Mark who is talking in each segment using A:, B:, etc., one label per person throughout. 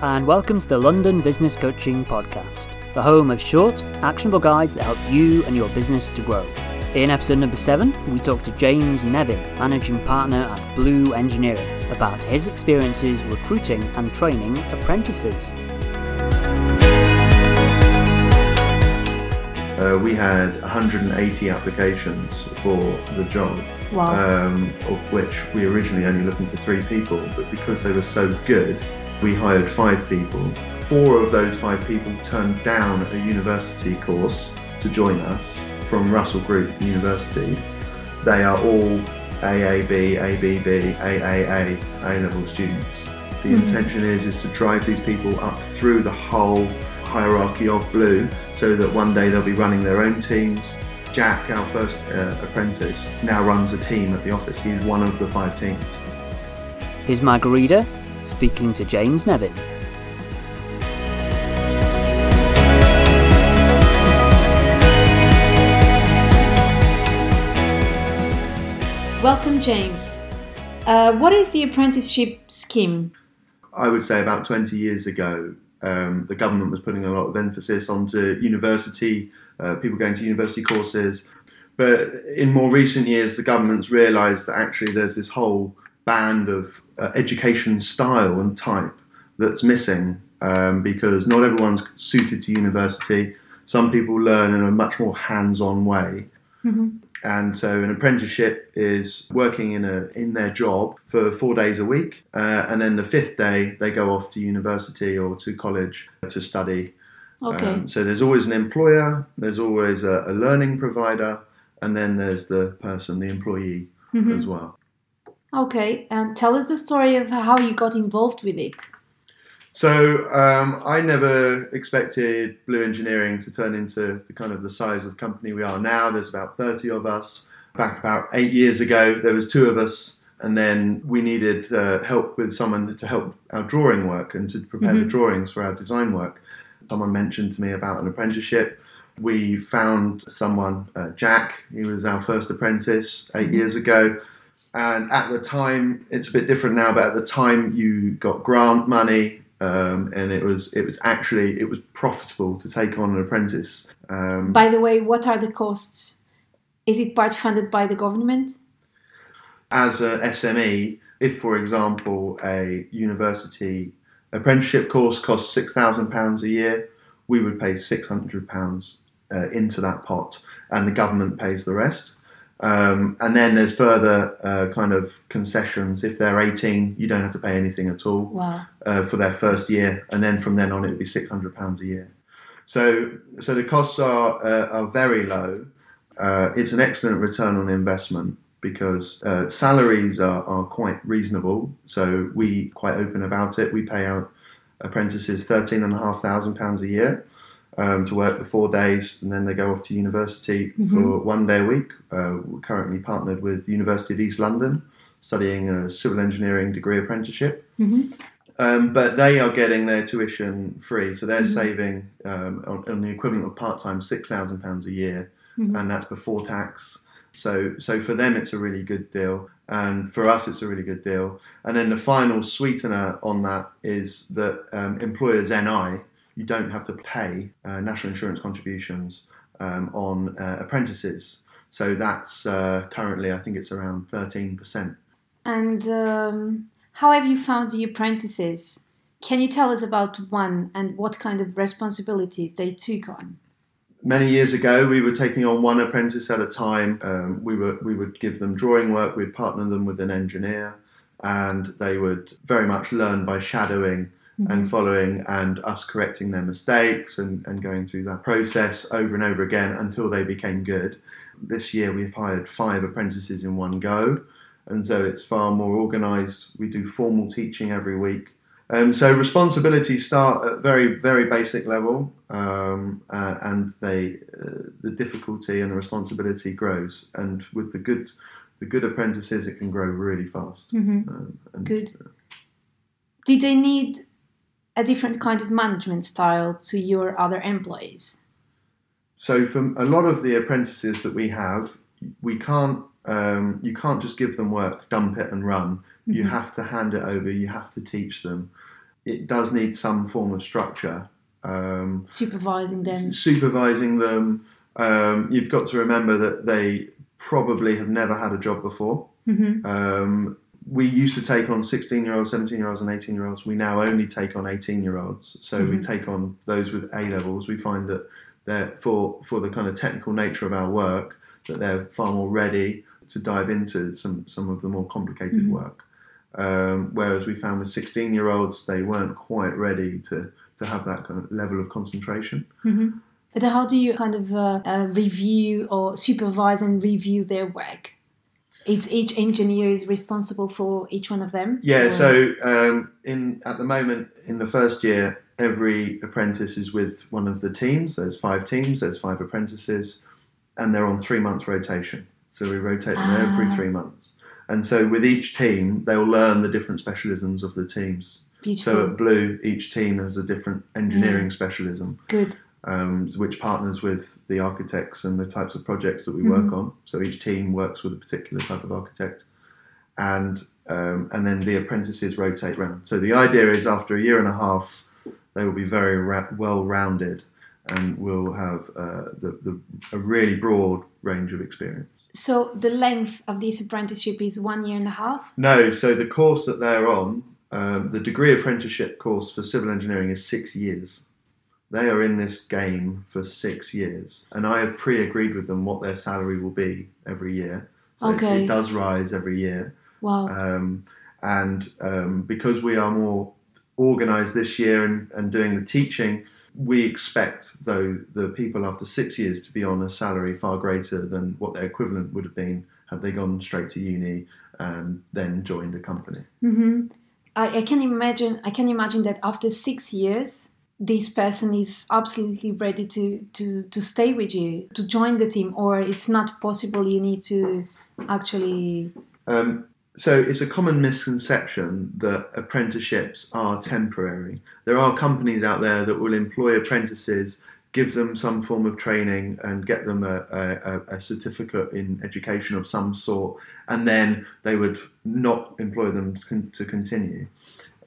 A: and welcome to the London Business Coaching Podcast, the home of short, actionable guides that help you and your business to grow. In episode number 7, we talk to James Nevin, managing partner at Blue Engineering, about his experiences recruiting and training apprentices.
B: Uh, we had 180 applications for the job,
C: Wow.
B: um, of which we originally only looking for three people, but because they were so good, we hired five people. Four of those five people turned down a university course to join us from Russell Group Universities. They are all AAB, ABB, AAA, A-level students. The
C: Mhm.
B: intention is is to drive these people up through the whole hierarchy of Blue, so that one day they'll be running their own teams. Jack, our first uh, apprentice, now runs a team at the office. He's one of the five teams.
A: Here's Margarita speaking to James Nevin.
C: Welcome, James. Uh, what is the apprenticeship scheme?
B: I would say about 20 years ago, um, the government was putting a lot of emphasis onto university, uh, people going to university courses. But in more recent years, the government's realised that actually there's this whole band of uh, education style and type that's missing um, because not everyone's suited to university. Some people learn in a much more hands on way.
C: Mhm.
B: And so an apprenticeship is working in a in their job for four days a week, uh, and then the fifth day they go off to university or to college to study.
C: Okay.
B: Um, so there's always an employer, there's always a, a learning provider, and then there's the person, the employee
C: Mhm.
B: as well.
C: Okay, and tell us the story of how you got involved with it.
B: So um, I never expected Blue Engineering to turn into the kind of the size of company we are now. There's about 30 of us. Back about eight years ago, there was two of us, and then we needed uh, help with someone to help our drawing work and to prepare the
C: Mhm.
B: drawings for our design work. Someone mentioned to me about an apprenticeship. We found someone, uh, Jack. He was our first apprentice 8
C: Mhm.
B: years ago. And at the time, it's a bit different now, but at the time, you got grant money, um, and it was it was actually it was profitable to take on an apprentice. Um,
C: By the way, what are the costs? Is it part funded by the government?
B: as an SME, if for example a university apprenticeship course costs six thousand pounds a year, we would pay six hundred pounds uh, into that pot, and the government pays the rest. Um, and then there's further uh, kind of concessions. If they're 18, you don't have to pay anything at all.
C: Wow.
B: uh, for their first year, and then from then on it would be six hundred pounds a year. So, so the costs are uh, are very low. Uh, it's an excellent return on investment because uh, salaries are, are quite reasonable. So we quite open about it. We pay out apprentices thirteen and a half thousand pounds a year. Um, to work the four days, and then they go off to university for one day a week. Uh, we're currently partnered with the University of East London, studying a civil engineering degree apprenticeship.
C: hmm
B: Um, but they are getting their tuition free, so they're
C: Mhm.
B: saving um, on, on the equivalent of part time six thousand pounds a year,
C: Mhm.
B: and that's before tax. So, so for them, it's a really good deal, and for us, it's a really good deal. And then the final sweetener on that is that um, employers NI, you don't have to pay uh, national insurance contributions um, on uh, apprentices. So that's uh, currently, I think it's around thirteen percent.
C: And um, how have you found the apprentices? Can you tell us about one and what kind of responsibilities they took on?
B: many years ago, we were taking on one apprentice at a time. Um, we were we would give them drawing work. We'd partner them with an engineer, and they would very much learn by shadowing and following, and us correcting their mistakes and, and going through that process over and over again until they became good. This year, we've hired five apprentices in one go, and so it's far more organised. We do formal teaching every week. Um, so responsibilities start at very, very basic level, um, uh, and they uh, the difficulty and the responsibility grows. And with the good, the good apprentices, it can grow really fast.
C: Mhm.
B: Um, and,
C: Good. Did they need a different kind of management style to your other employees?
B: So for a lot of the apprentices that we have, we can't. Um, you can't just give them work, dump it, and run. You
C: Mhm.
B: have to hand it over. You have to teach them. it does need some form of structure. Um,
C: Supervising them.
B: supervising them. Um, you've got to remember that they probably have never had a job before.
C: hmm
B: Um, we used to take on 16 year olds, 17 year olds, and 18 year olds. We now only take on 18 year olds. So we
C: Mhm.
B: take on those with A levels. We find that they're for for the kind of technical nature of our work that they're far more ready to dive into some some of the more complicated
C: Mhm.
B: work. Um, whereas we found with 16 year olds, they weren't quite ready to to have that kind of level of concentration.
C: hmm But how do you kind of uh, uh, review or supervise and review their work? It's each engineer is responsible for each one of them.
B: Yeah,
C: or-
B: so um, in at the moment in the first year, every apprentice is with one of the teams. There's five teams. There's five apprentices, and they're on three month rotation. So we rotate them every
C: Ah.
B: three months. And so with each team, they'll learn the different specialisms of the teams.
C: beautiful,
B: So at Blue, each team has a different engineering specialism,
C: good.
B: Um, which partners with the architects and the types of projects that we
C: Mhm.
B: work on. So each team works with a particular type of architect, and um, and then the apprentices rotate round. So the idea is after a year and a half, they will be very ra- well rounded and will have uh, the, the a really broad range of experience.
C: So the length of this apprenticeship is one year and a half.
B: No, so the course that they're on, um, the degree apprenticeship course for civil engineering is six years. They are in this game for six years, and I have pre-agreed with them what their salary will be every year. So it-
C: Okay.
B: it does rise every year,
C: Wow.
B: um, and um, because we are more organised this year and, and doing the teaching, we expect though the people after six years to be on a salary far greater than what their equivalent would have been had they gone straight to uni and then joined a company.
C: hmm I, I can imagine. I can imagine that after six years, this person is absolutely ready to to to stay with you, to join the team, or it's not possible. You need to actually.
B: Um, so it's a common misconception that apprenticeships are temporary. There are companies out there that will employ apprentices, give them some form of training, and get them a, a, a certificate in education of some sort, and then they would not employ them to, con- to continue.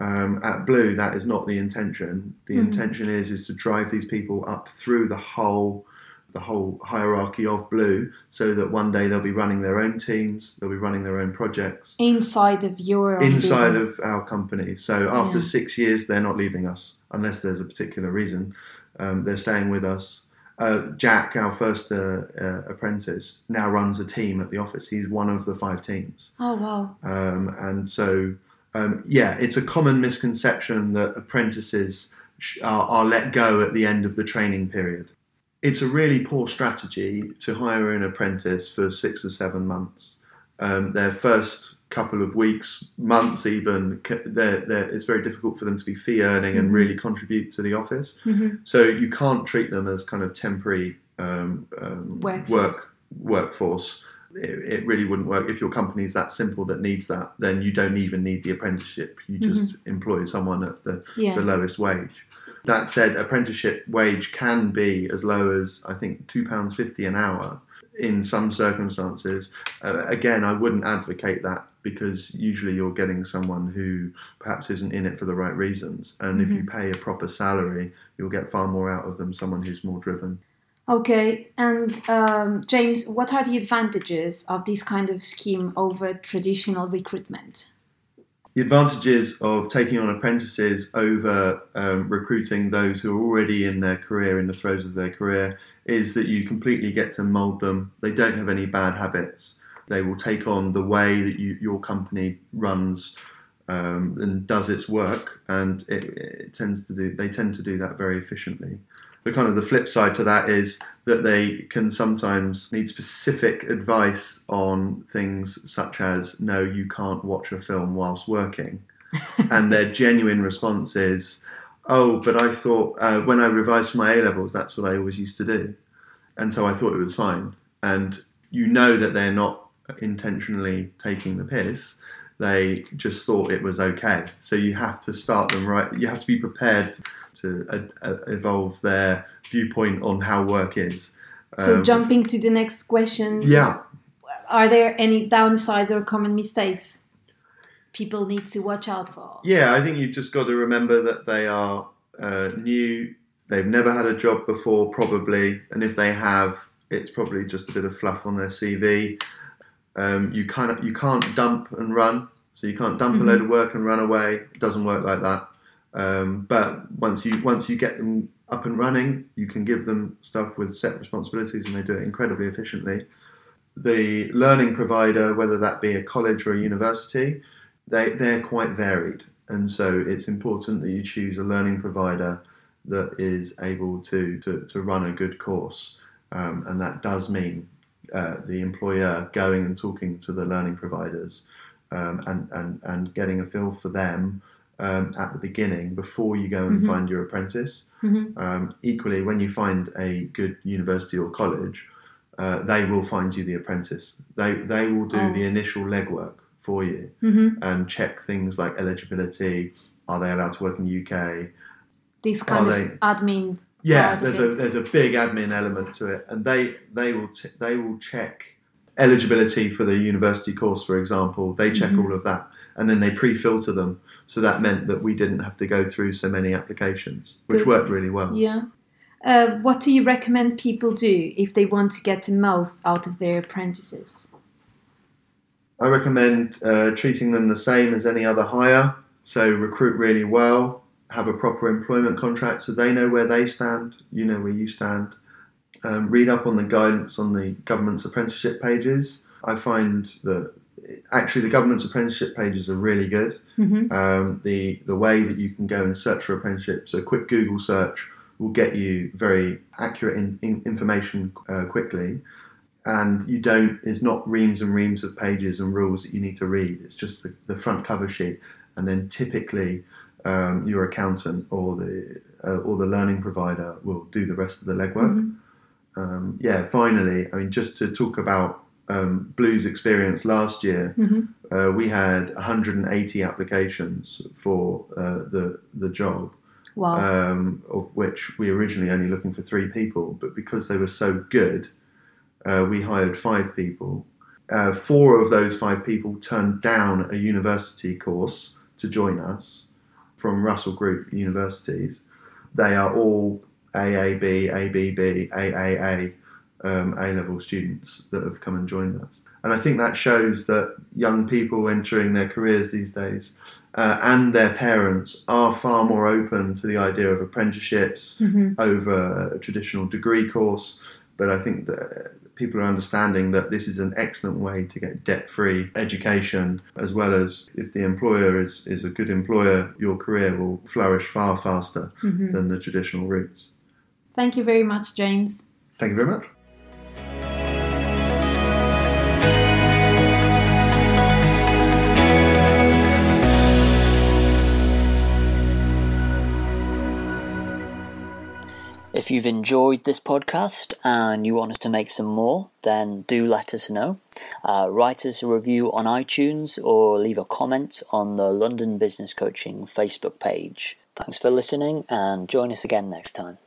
B: Um, at Blue, that is not the intention. The
C: Mhm.
B: intention is is to drive these people up through the whole the whole hierarchy of Blue, so that one day they'll be running their own teams, they'll be running their own projects
C: inside of your
B: inside
C: business.
B: of our company. So after
C: Yeah.
B: six years, they're not leaving us unless there's a particular reason. Um, they're staying with us. Uh, Jack, our first uh, uh, apprentice, now runs a team at the office. He's one of the five teams.
C: oh wow
B: Um, and so, um, yeah, it's a common misconception that apprentices are, are let go at the end of the training period. It's a really poor strategy to hire an apprentice for six or seven months. Um, their first couple of weeks, months even, they're, they're, it's very difficult for them to be fee earning and
C: Mhm.
B: really contribute to the office.
C: hmm
B: So you can't treat them as kind of temporary um, um,
C: Workforce.
B: work workforce. It, it really wouldn't work if your company is that simple that needs that. Then you don't even need the apprenticeship. You just employ someone at the,
C: yeah
B: the lowest wage. That said, apprenticeship wage can be as low as I think two pounds fifty an hour in some circumstances. Uh, again, I wouldn't advocate that because usually you're getting someone who perhaps isn't in it for the right reasons. And if you pay a proper salary, you'll get far more out of them. Someone who's more driven.
C: Okay, and um, James, what are the advantages of this kind of scheme over traditional recruitment?
B: The advantages of taking on apprentices over um, recruiting those who are already in their career, in the throes of their career, is that you completely get to mould them. They don't have any bad habits. They will take on the way that you, your company runs um, and does its work, and it, it tends to do. They tend to do that very efficiently. The kind of the flip side to that is that they can sometimes need specific advice on things such as no, you can't watch a film whilst working, and their genuine response is, oh, but I thought uh, when I revised my A levels, that's what I always used to do, and so I thought it was fine. And you know that they're not intentionally taking the piss. They just thought it was okay. So you have to start them right. You have to be prepared to uh, uh, evolve their viewpoint on how work is.
C: So,
B: Um,
C: jumping to the next question,
B: Yeah,
C: are there any downsides or common mistakes? people need to watch out for?
B: Yeah, I think you've just got to remember that they are uh, new. They've never had a job before, probably, and if they have, it's probably just a bit of fluff on their CV. Um, you kind of you can't dump and run, so you can't dump
C: Mhm.
B: a load of work and run away. It doesn't work like that. Um, but once you once you get them up and running, you can give them stuff with set responsibilities, and they do it incredibly efficiently. The learning provider, whether that be a college or a university, they they're quite varied, and so it's important that you choose a learning provider that is able to to, to run a good course, um, and that does mean uh, the employer going and talking to the learning providers um, and, and and getting a feel for them um, at the beginning before you go and
C: Mhm.
B: find your apprentice.
C: Mhm.
B: Um, equally, when you find a good university or college, uh, they will find you the apprentice. They they will do
C: Oh.
B: the initial legwork for you
C: hmm
B: and check things like eligibility. Are they allowed to work in the UK?
C: This kind
B: Are
C: of
B: they-
C: admin.
B: Yeah, there's a there's a big admin element to it, and they they will ch- they will check eligibility for the university course, for example. They check
C: Mhm.
B: all of that, and then they pre-filter them. So that meant that we didn't have to go through so many applications, which
C: Good.
B: worked really well.
C: Yeah. Uh, what do you recommend people do if they want to get the most out of their apprentices?
B: I recommend uh, treating them the same as any other hire. So recruit really well, have a proper employment contract so they know where they stand, you know where you stand. Um, read up on the guidance on the government's apprenticeship pages. I find that actually the government's apprenticeship pages are really good.
C: hmm
B: Um, the the way that you can go and search for apprenticeships, a quick Google search will get you very accurate in, in, information uh, quickly, and you don't. It's not reams and reams of pages and rules that you need to read. It's just the, the front cover sheet, and then typically um, your accountant or the uh, or the learning provider will do the rest of the legwork.
C: Mhm.
B: Um, yeah, finally, I mean, just to talk about um, Blue's experience last year
C: hmm
B: uh, we had 180 applications for uh, the the job,
C: Wow.
B: um, of which we originally only looking for three people, but because they were so good, uh, we hired five people. Uh, four of those five people turned down a university course to join us from Russell Group universities. They are all AAB, ABB, AAA um, A level students that have come and joined us. And I think that shows that young people entering their careers these days uh, and their parents are far more open to the idea of apprenticeships
C: hmm
B: over a traditional degree course. But I think that people are understanding that this is an excellent way to get debt free education, as well as if the employer is, is a good employer, your career will flourish far faster
C: hmm
B: than the traditional routes.
C: Thank you very much, James.
B: Thank you very much.
A: If you've enjoyed this podcast and you want us to make some more, then do let us know. Uh, write us a review on iTunes or leave a comment on the London Business Coaching Facebook page. Thanks for listening and join us again next time.